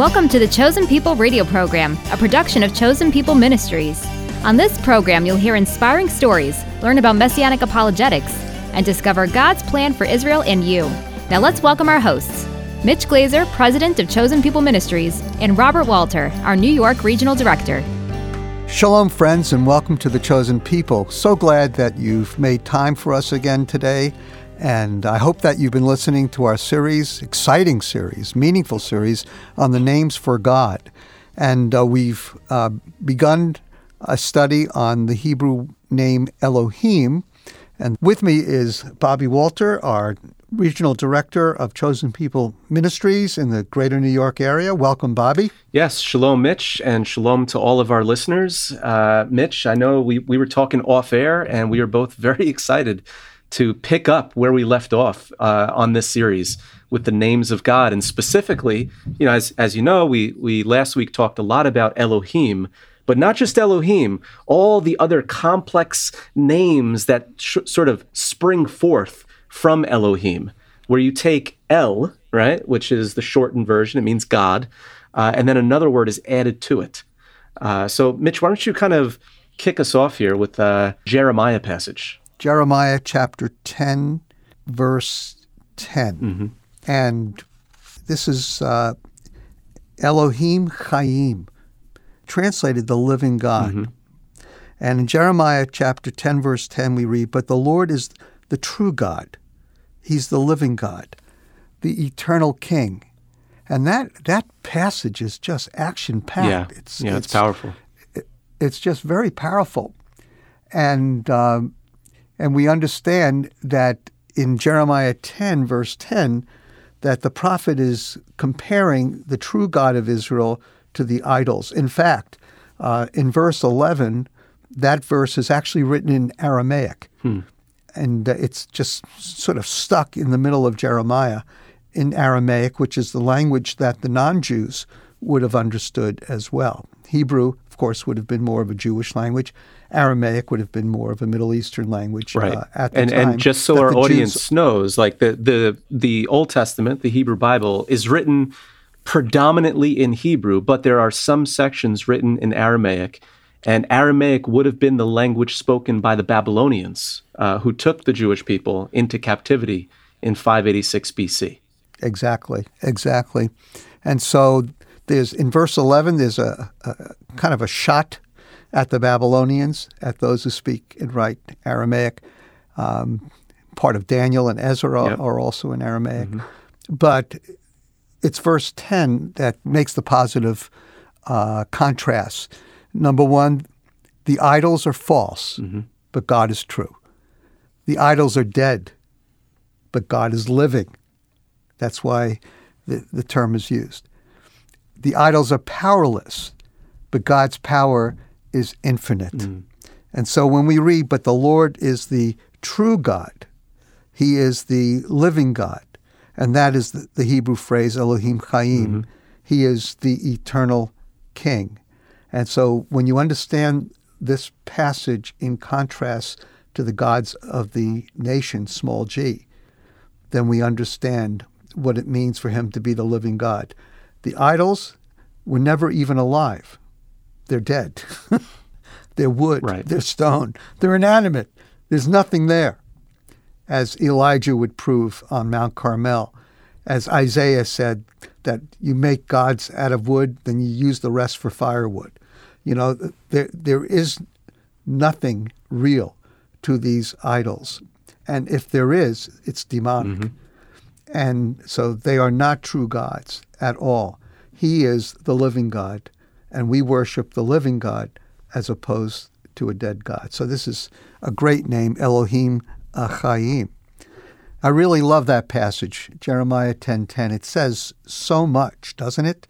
Welcome to the Chosen People radio program, a production of Chosen People Ministries. On this program, you'll hear inspiring stories, learn about messianic apologetics, and discover God's plan for Israel and you. Now let's welcome our hosts Mitch Glaser, President of Chosen People Ministries, and Robert Walter, our New York Regional Director. Shalom, friends, and welcome to the Chosen People. So glad that you've made time for us again today. And I hope that you've been listening to our series, exciting series, meaningful series on the names for God. And uh, we've uh, begun a study on the Hebrew name Elohim. And with me is Bobby Walter, our Regional Director of Chosen People Ministries in the greater New York area. Welcome, Bobby. Yes, shalom, Mitch, and shalom to all of our listeners. Uh, Mitch, I know we, we were talking off air, and we are both very excited to pick up where we left off uh, on this series with the names of God. And specifically, you know, as, as you know, we, we last week talked a lot about Elohim, but not just Elohim, all the other complex names that sh- sort of spring forth from Elohim, where you take El, right, which is the shortened version, it means God, uh, and then another word is added to it. Uh, so, Mitch, why don't you kind of kick us off here with the Jeremiah passage? Jeremiah chapter 10, verse 10. Mm-hmm. And this is uh, Elohim Chaim, translated the living God. Mm-hmm. And in Jeremiah chapter 10, verse 10, we read, But the Lord is the true God. He's the living God, the eternal King. And that, that passage is just action packed. Yeah, it's, yeah, it's, it's powerful. It, it's just very powerful. And um, and we understand that in Jeremiah 10, verse 10, that the prophet is comparing the true God of Israel to the idols. In fact, uh, in verse 11, that verse is actually written in Aramaic. Hmm. And uh, it's just sort of stuck in the middle of Jeremiah in Aramaic, which is the language that the non Jews would have understood as well. Hebrew, course, would have been more of a Jewish language. Aramaic would have been more of a Middle Eastern language right. Uh, at the and, time. And just so our audience Jews... knows, like the, the the Old Testament, the Hebrew Bible, is written predominantly in Hebrew, but there are some sections written in Aramaic. And Aramaic would have been the language spoken by the Babylonians, uh, who took the Jewish people into captivity in 586 BC. Exactly, exactly. And so there's in verse 11, there's a, a kind of a shot at the Babylonians, at those who speak and write Aramaic. Um, part of Daniel and Ezra yep. are also in Aramaic. Mm-hmm. But it's verse 10 that makes the positive uh, contrast. Number one, the idols are false, mm-hmm. but God is true. The idols are dead, but God is living. That's why the, the term is used. The idols are powerless, but God's power is infinite. Mm. And so when we read, but the Lord is the true God, He is the living God, and that is the, the Hebrew phrase Elohim Chaim. Mm-hmm. He is the eternal King. And so when you understand this passage in contrast to the gods of the nation, small g, then we understand what it means for him to be the living God. The idols were never even alive they're dead. they're wood, right. they're stone, they're inanimate. There's nothing there, as Elijah would prove on Mount Carmel. As Isaiah said, that you make gods out of wood, then you use the rest for firewood. You know, there, there is nothing real to these idols. And if there is, it's demonic. Mm-hmm. And so they are not true gods at all. He is the living God and we worship the living God as opposed to a dead God. So this is a great name, Elohim Achayim. I really love that passage, Jeremiah 10:10. It says so much, doesn't it?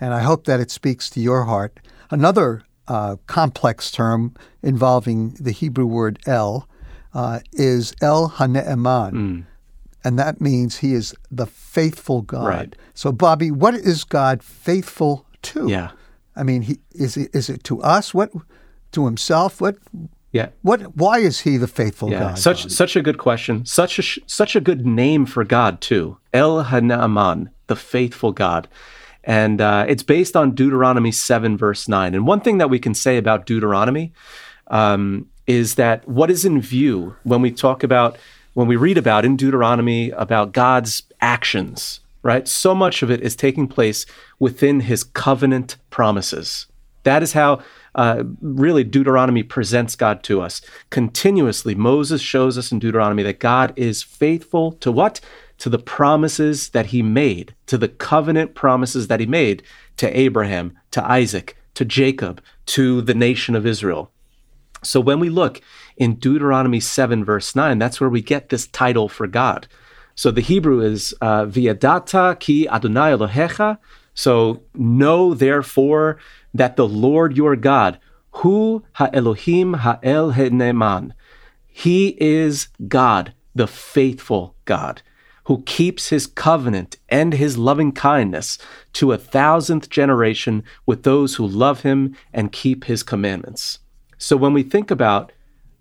And I hope that it speaks to your heart. Another uh, complex term involving the Hebrew word El uh, is El Hane'eman. Mm. And that means he is the faithful God. Right. So, Bobby, what is God faithful to? Yeah. I mean, he, is it, is it to us? What to himself? What? Yeah. What? Why is he the faithful yeah. God? Such God? such a good question. Such a such a good name for God too. El Hane'eman, the faithful God. And uh, it's based on Deuteronomy 7, verse 9. And one thing that we can say about Deuteronomy um, is that what is in view when we talk about, when we read about in Deuteronomy about God's actions, right? So much of it is taking place within his covenant promises. That is how uh, really Deuteronomy presents God to us. Continuously, Moses shows us in Deuteronomy that God is faithful to what? To the promises that he made, to the covenant promises that he made to Abraham, to Isaac, to Jacob, to the nation of Israel. So when we look in Deuteronomy 7, verse 9, that's where we get this title for God. So the Hebrew is uh, Viadata ki Adonai Elohecha. So know therefore that the Lord your God, Hu Ha-Elohim Ha-El Ne'man, He is God, the faithful God, who keeps his covenant and his loving kindness to a thousandth generation with those who love him and keep his commandments. So when we think about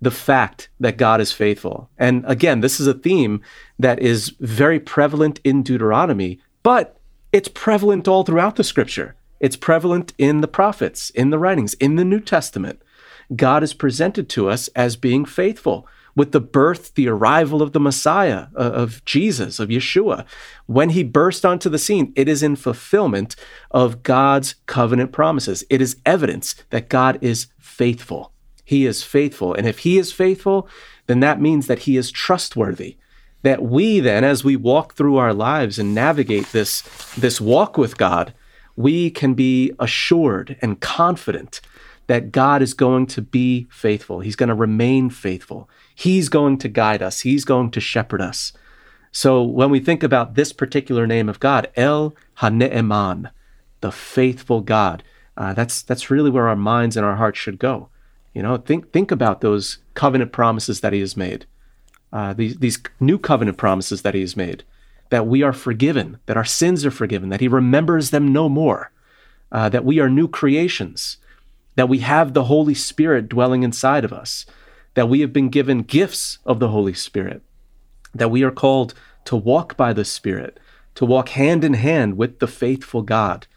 the fact that God is faithful, and again, this is a theme that is very prevalent in Deuteronomy, but it's prevalent all throughout the scripture. It's prevalent in the prophets, in the writings, in the New Testament. God is presented to us as being faithful with the birth, the arrival of the Messiah, uh, of Jesus, of Yeshua. When he burst onto the scene, it is in fulfillment of God's covenant promises. It is evidence that God is faithful. He is faithful. And if he is faithful, then that means that he is trustworthy. That we then, as we walk through our lives and navigate this, this walk with God, we can be assured and confident that God is going to be faithful. He's going to remain faithful. He's going to guide us. He's going to shepherd us. So when we think about this particular name of God, El Hane'eman, the faithful God, uh, that's that's really where our minds and our hearts should go. You know, think think about those covenant promises that He has made, uh, these these new covenant promises that He has made that we are forgiven, that our sins are forgiven, that He remembers them no more, uh, that we are new creations, that we have the Holy Spirit dwelling inside of us, that we have been given gifts of the Holy Spirit, that we are called to walk by the Spirit, to walk hand in hand with the faithful God,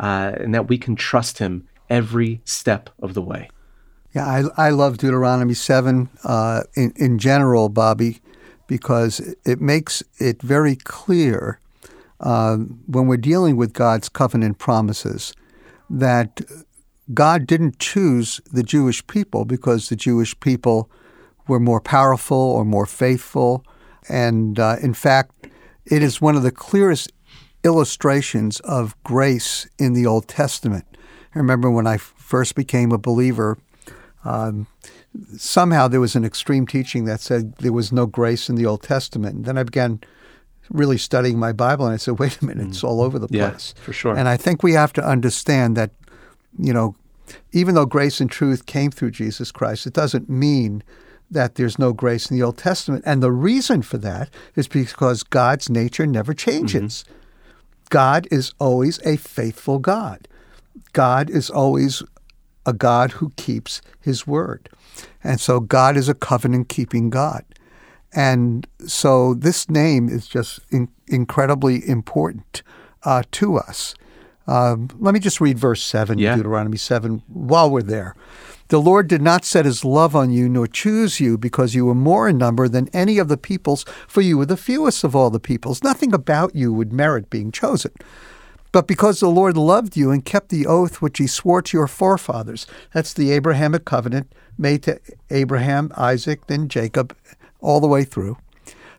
uh, and that we can trust Him every step of the way. Yeah, I, I love Deuteronomy 7 uh, in, in general, Bobby because it makes it very clear uh, when we're dealing with God's covenant promises that God didn't choose the Jewish people because the Jewish people were more powerful or more faithful. And uh, in fact, it is one of the clearest illustrations of grace in the Old Testament. I remember when I first became a believer, um, somehow there was an extreme teaching that said there was no grace in the Old Testament. And then I began really studying my Bible and I said, wait a minute, it's all over the place. Yeah, for sure. And I think we have to understand that, you know, even though grace and truth came through Jesus Christ, it doesn't mean that there's no grace in the Old Testament. And the reason for that is because God's nature never changes. Mm-hmm. God is always a faithful God. God is always a God who keeps his word. And so God is a covenant keeping God. And so this name is just in, incredibly important uh, to us. Um, let me just read verse 7, yeah. Deuteronomy 7, while we're there. The Lord did not set his love on you, nor choose you, because you were more in number than any of the peoples, for you were the fewest of all the peoples. Nothing about you would merit being chosen. But because the Lord loved you and kept the oath which he swore to your forefathers, that's the Abrahamic covenant made to Abraham, Isaac, then Jacob, all the way through.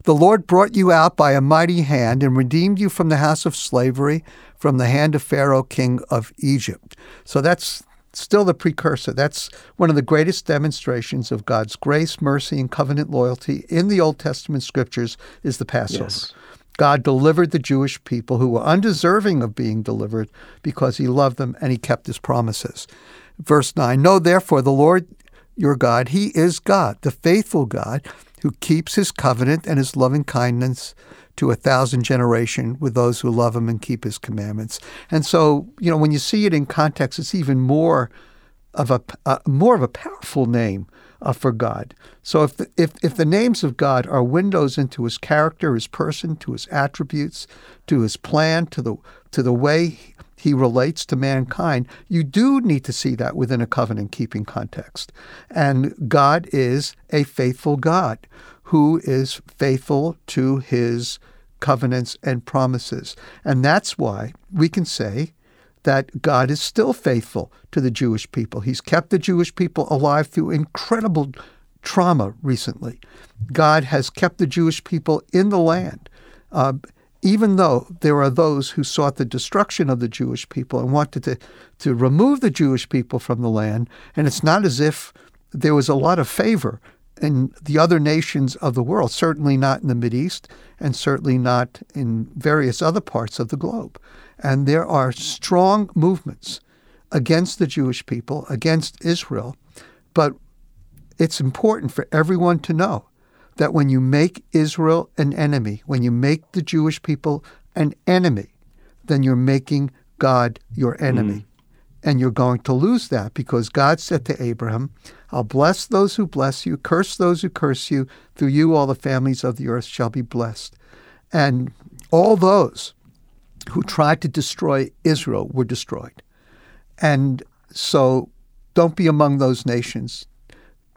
The Lord brought you out by a mighty hand and redeemed you from the house of slavery, from the hand of Pharaoh, king of Egypt. So that's still the precursor. That's one of the greatest demonstrations of God's grace, mercy, and covenant loyalty in the Old Testament scriptures is the Passover. Yes. God delivered the Jewish people who were undeserving of being delivered because he loved them and he kept his promises. Verse 9 Know therefore the Lord your God, he is God, the faithful God, who keeps his covenant and his loving kindness to a thousand generation with those who love him and keep his commandments. And so, you know, when you see it in context, it's even more of a, a more of a powerful name uh, for God. So if the, if if the names of God are windows into His character, His person, to His attributes, to His plan, to the to the way He relates to mankind, you do need to see that within a covenant keeping context. And God is a faithful God who is faithful to His covenants and promises, and that's why we can say that God is still faithful to the Jewish people. He's kept the Jewish people alive through incredible trauma recently. God has kept the Jewish people in the land, uh, even though there are those who sought the destruction of the Jewish people and wanted to, to remove the Jewish people from the land. And it's not as if there was a lot of favor in the other nations of the world, certainly not in the East, and certainly not in various other parts of the globe. And there are strong movements against the Jewish people, against Israel. But it's important for everyone to know that when you make Israel an enemy, when you make the Jewish people an enemy, then you're making God your enemy. Mm. And you're going to lose that because God said to Abraham, I'll bless those who bless you, curse those who curse you. Through you, all the families of the earth shall be blessed. And all those who tried to destroy Israel were destroyed. And so don't be among those nations.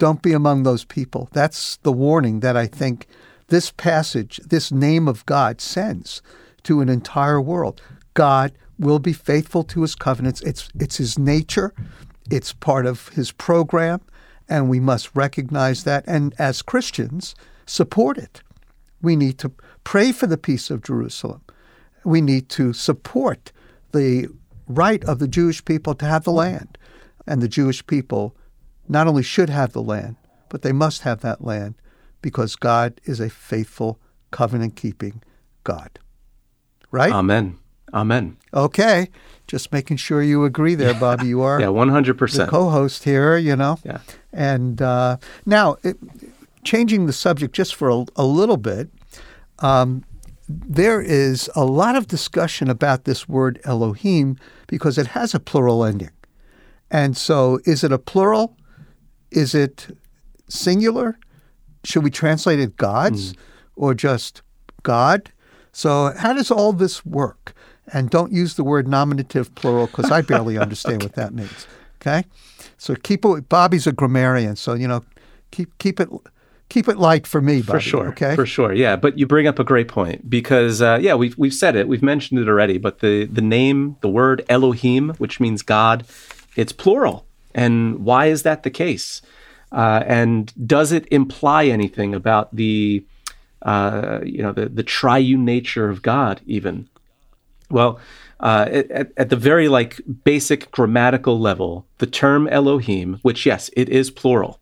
Don't be among those people. That's the warning that I think this passage, this name of God, sends to an entire world. God will be faithful to his covenants. It's, it's his nature, it's part of his program, and we must recognize that. And as Christians, support it. We need to pray for the peace of Jerusalem we need to support the right of the Jewish people to have the land. And the Jewish people not only should have the land, but they must have that land because God is a faithful, covenant keeping God. Right? Amen. Amen. Okay. Just making sure you agree there, Bobby. You are yeah, 100%. the co host here, you know? Yeah. And uh, now, it, changing the subject just for a, a little bit, um, there is a lot of discussion about this word Elohim because it has a plural ending. And so, is it a plural? Is it singular? Should we translate it gods mm. or just God? So, how does all this work? And don't use the word nominative plural because I barely understand okay. what that means. Okay? So, keep it. Bobby's a grammarian, so, you know, keep, keep it keep it light for me, Bobby, for sure. Okay, for sure. Yeah, but you bring up a great point because uh, yeah, we've we've said it, we've mentioned it already. But the the name, the word Elohim, which means God, it's plural. And why is that the case? Uh, and does it imply anything about the uh, you know the the triune nature of God even? Well. Uh, at, at, the very like basic grammatical level, the term Elohim, which yes, it is plural,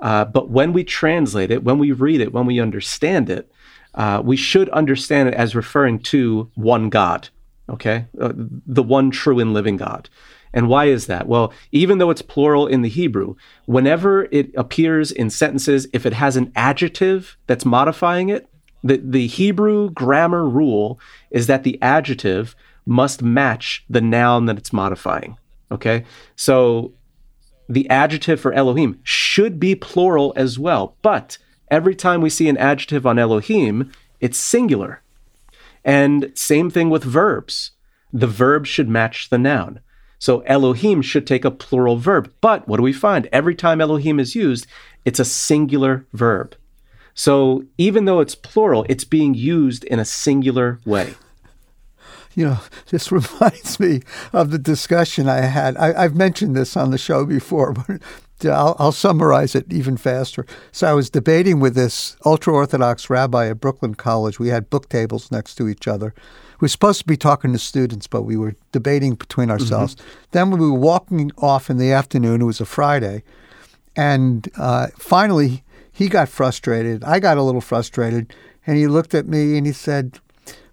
uh, but when we translate it, when we read it, when we understand it, uh, we should understand it as referring to one God, okay? Uh, the one true and living God. And why is that? Well, even though it's plural in the Hebrew, whenever it appears in sentences, if it has an adjective that's modifying it, the, the Hebrew grammar rule is that the adjective must match the noun that it's modifying. Okay. So the adjective for Elohim should be plural as well. But every time we see an adjective on Elohim, it's singular. And same thing with verbs. The verb should match the noun. So Elohim should take a plural verb. But what do we find? Every time Elohim is used, it's a singular verb. So even though it's plural, it's being used in a singular way you know, this reminds me of the discussion I had. I, have mentioned this on the show before, but uh, I'll, I'll, summarize it even faster. So I was debating with this ultra Orthodox rabbi at Brooklyn College. We had book tables next to each other. We were supposed to be talking to students, but we were debating between ourselves. Mm-hmm. Then we were walking off in the afternoon. It was a Friday. And uh, finally, he got frustrated. I got a little frustrated. And he looked at me and he said,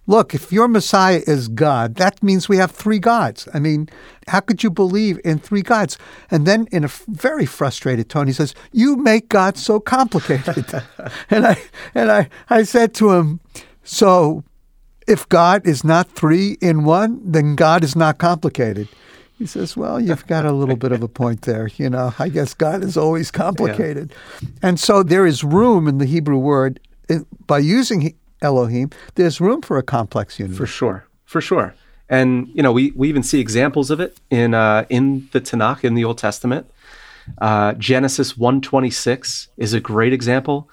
look, if your Messiah is God, that means we have three gods. I mean, how could you believe in three gods? And then, in a very frustrated tone, he says, "You make God so complicated." and I and I I said to him, "So, if God is not three in one, then God is not complicated." He says, Well, you've got a little bit of a point there. You know, I guess God is always complicated. Yeah. And so there is room in the Hebrew word, by using Elohim, there's room for a complex unity. For sure. For sure. And, you know, we, we even see examples of it in, uh, in the Tanakh, in the Old Testament. Uh, Genesis 126 is a great example.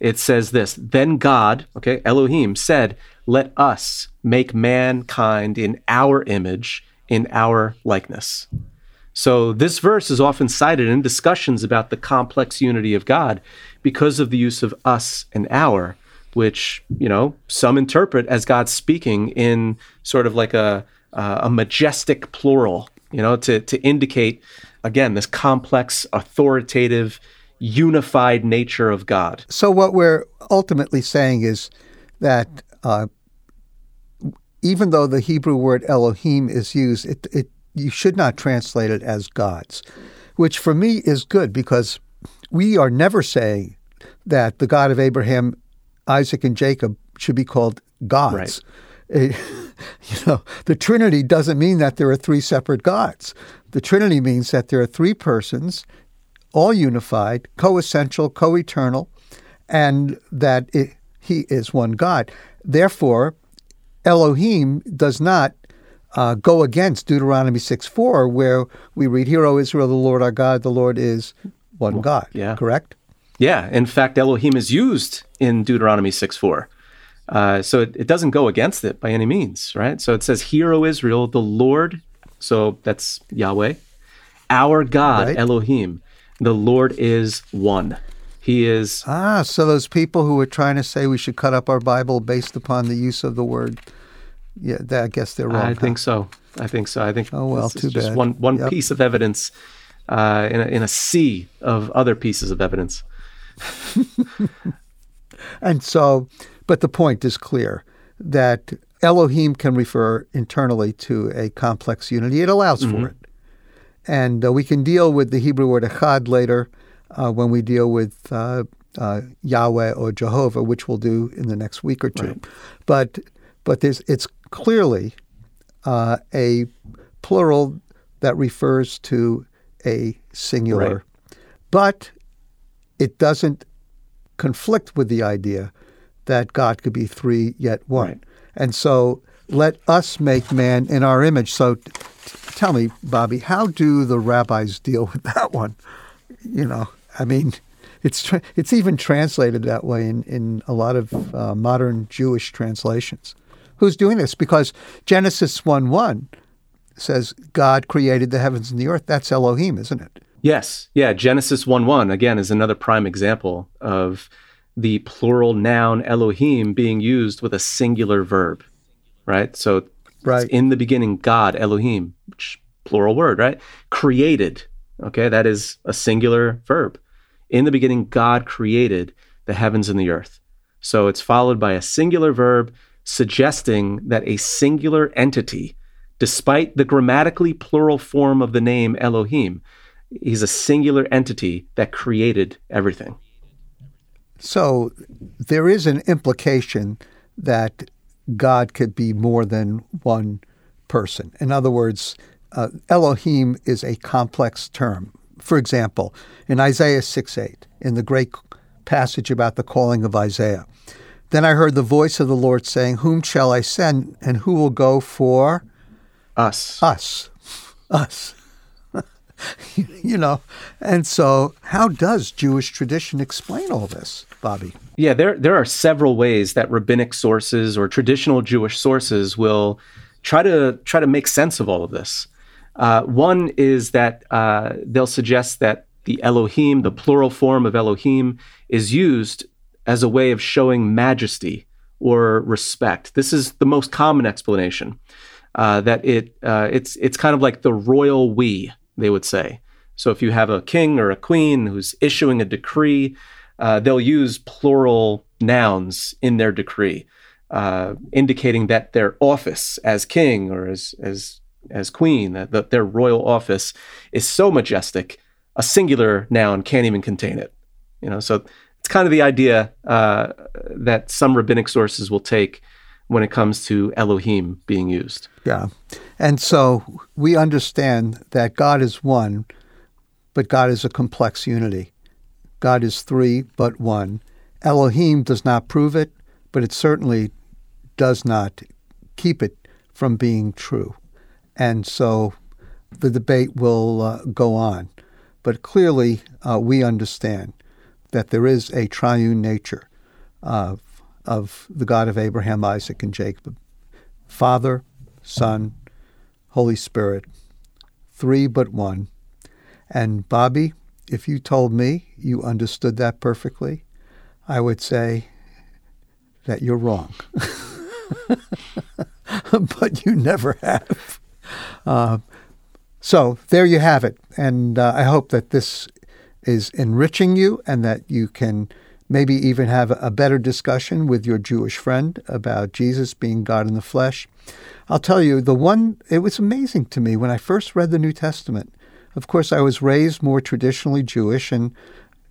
It says this Then God, okay, Elohim, said, Let us make mankind in our image in our likeness. So, this verse is often cited in discussions about the complex unity of God because of the use of us and our, which, you know, some interpret as God speaking in sort of like a, uh, a majestic plural, you know, to, to indicate, again, this complex, authoritative, unified nature of God. So, what we're ultimately saying is that uh, even though the Hebrew word Elohim is used, it, it you should not translate it as gods, which for me is good because we are never saying that the God of Abraham, Isaac, and Jacob should be called gods. Right. you know, the Trinity doesn't mean that there are three separate gods. The Trinity means that there are three persons, all unified, co-essential, co-eternal, and that it, he is one God. Therefore, Elohim does not uh, go against Deuteronomy 6 4, where we read, Hear, O Israel, the Lord our God, the Lord is one well, God. Yeah. Correct? Yeah. In fact, Elohim is used in Deuteronomy 6 4. Uh, so it, it, doesn't go against it by any means, right? So it says, Hear, O Israel, the Lord, so that's Yahweh, our God, right. Elohim, the Lord is one. He is. Ah, so those people who were trying to say we should cut up our Bible based upon the use of the word, yeah, that, I guess they're wrong. I huh? think so. I think so. I think. Oh well, too just bad. One one yep. piece of evidence uh, in a, in a sea of other pieces of evidence. and so, but the point is clear that Elohim can refer internally to a complex unity. It allows mm-hmm. for it. And uh, we can deal with the Hebrew word echad later uh, when we deal with uh, uh, Yahweh or Jehovah, which we'll do in the next week or two. Right. But but there's it's clearly uh, a plural that refers to a singular, right. but it doesn't conflict with the idea that God could be three yet one. Right. And so let us make man in our image. So tell me, Bobby, how do the rabbis deal with that one? You know. I mean, it's tra- it's even translated that way in, in a lot of uh, modern Jewish translations. Who's doing this? Because Genesis 1 1 says God created the heavens and the earth. That's Elohim, isn't it? Yes. Yeah. Genesis 1 1, again, is another prime example of the plural noun Elohim being used with a singular verb, right? So, right. in the beginning, God, Elohim, which plural word, right? Created. Okay. That is a singular verb. In the beginning, God created the heavens and the earth. So it's followed by a singular verb suggesting that a singular entity, despite the grammatically plural form of the name Elohim, is a singular entity that created everything. So there is an implication that God could be more than one person. In other words, uh, Elohim is a complex term. For example, in Isaiah 6 8, in the great passage about the calling of Isaiah, then I heard the voice of the Lord saying, Whom shall I send, and who will go for us? Us. Us. you know, and so how does Jewish tradition explain all this, Bobby? Yeah, there there are several ways that rabbinic sources or traditional Jewish sources will try to try to make sense of all of this. Uh, one is that uh, they'll suggest that the Elohim, the plural form of Elohim, is used as a way of showing majesty or respect. This is the most common explanation. Uh, that it uh, it's it's kind of like the royal we, they would say. So if you have a king or a queen who's issuing a decree, uh, they'll use plural nouns in their decree, uh, indicating that their office as king or as as as queen, that their royal office is so majestic, a singular noun can't even contain it. You know, so it's kind of the idea uh, that some rabbinic sources will take when it comes to Elohim being used. Yeah. And so we understand that God is one, but God is a complex unity. God is three, but one. Elohim does not prove it, but it certainly does not keep it from being true. And so the debate will uh, go on. But clearly, uh, we understand that there is a triune nature of, of the God of Abraham, Isaac, and Jacob Father, Son, Holy Spirit, three but one. And Bobby, if you told me you understood that perfectly, I would say that you're wrong. but you never have. Uh, so there you have it. And uh, I hope that this is enriching you and that you can maybe even have a better discussion with your Jewish friend about Jesus being God in the flesh. I'll tell you, the one, it was amazing to me when I first read the New Testament. Of course, I was raised more traditionally Jewish, and,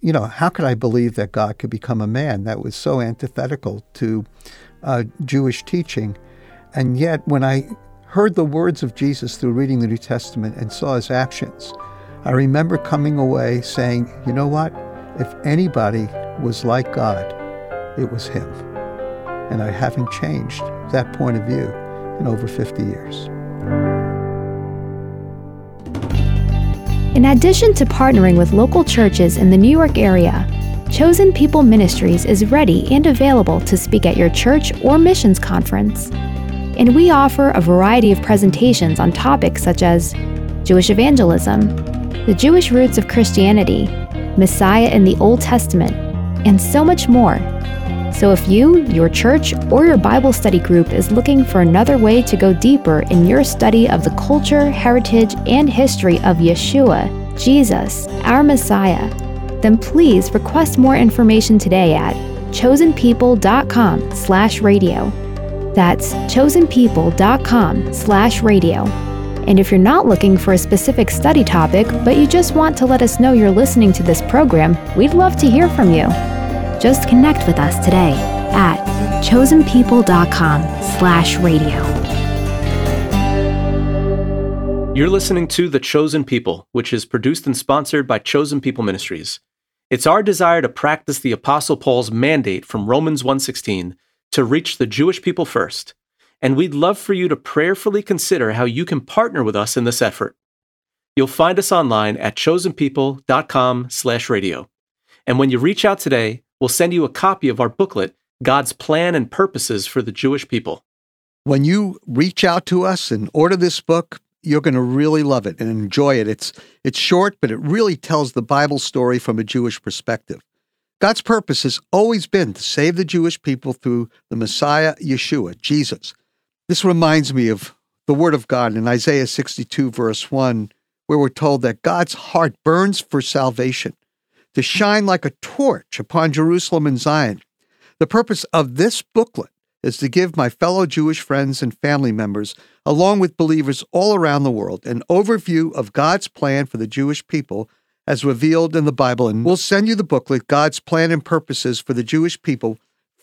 you know, how could I believe that God could become a man? That was so antithetical to uh, Jewish teaching. And yet, when I heard the words of Jesus through reading the New Testament and saw his actions, I remember coming away saying, you know what? If anybody was like God, it was him. And I haven't changed that point of view in over 50 years. In addition to partnering with local churches in the New York area, Chosen People Ministries is ready and available to speak at your church or missions conference. And we offer a variety of presentations on topics such as Jewish evangelism, the Jewish roots of Christianity, Messiah in the Old Testament, and so much more. So if you, your church, or your Bible study group is looking for another way to go deeper in your study of the culture, heritage, and history of Yeshua, Jesus, our Messiah, then please request more information today at chosenpeople.com slash radio. That's chosenpeople.com slash radio. And if you're not looking for a specific study topic, but you just want to let us know you're listening to this program, we'd love to hear from you. Just connect with us today at chosenpeople.com slash radio. You're listening to The Chosen People, which is produced and sponsored by Chosen People Ministries. It's our desire to practice the Apostle Paul's mandate from Romans 1:16 to reach the Jewish people first, and we'd love for you to prayerfully consider how you can partner with us in this effort. You'll find us online at chosenpeople.com/radio. And when you reach out today, we'll send you a copy of our booklet, God's Plan and Purposes for the Jewish People. When you reach out to us and order this book, you're going to really love it and enjoy it. It's it's short, but it really tells the Bible story from a Jewish perspective. God's purpose has always been to save the Jewish people through the Messiah, Yeshua, Jesus. This reminds me of the Word of God in Isaiah 62, verse 1, where we're told that God's heart burns for salvation, to shine like a torch upon Jerusalem and Zion. The purpose of this booklet is to give my fellow Jewish friends and family members, along with believers all around the world, an overview of God's plan for the Jewish people as revealed in the Bible. And we'll send you the booklet, God's Plan and Purposes for the Jewish People,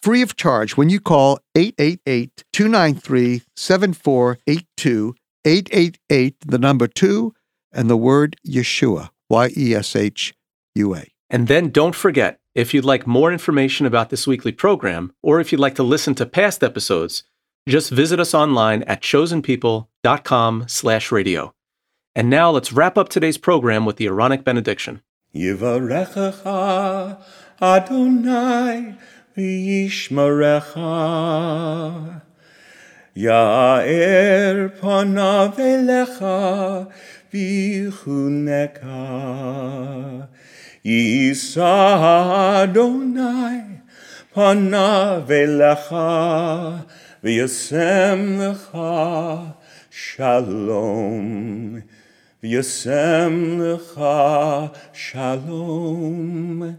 free of charge when you call 888 293 7482, 888, the number two, and the word Yeshua, Y E S H U A. And then don't forget, if you'd like more information about this weekly program, or if you'd like to listen to past episodes, just visit us online at chosenpeople.com slash radio. And now let's wrap up today's program with the Aaronic benediction. Yivarechecha Adonai v'yishmarecha Ya'er panav elecha v'chuneka Yisa Adonai panav elecha v'yasem lecha shalom V'yasem lecha shalom,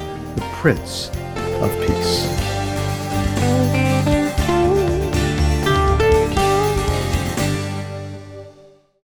the Prince of Peace.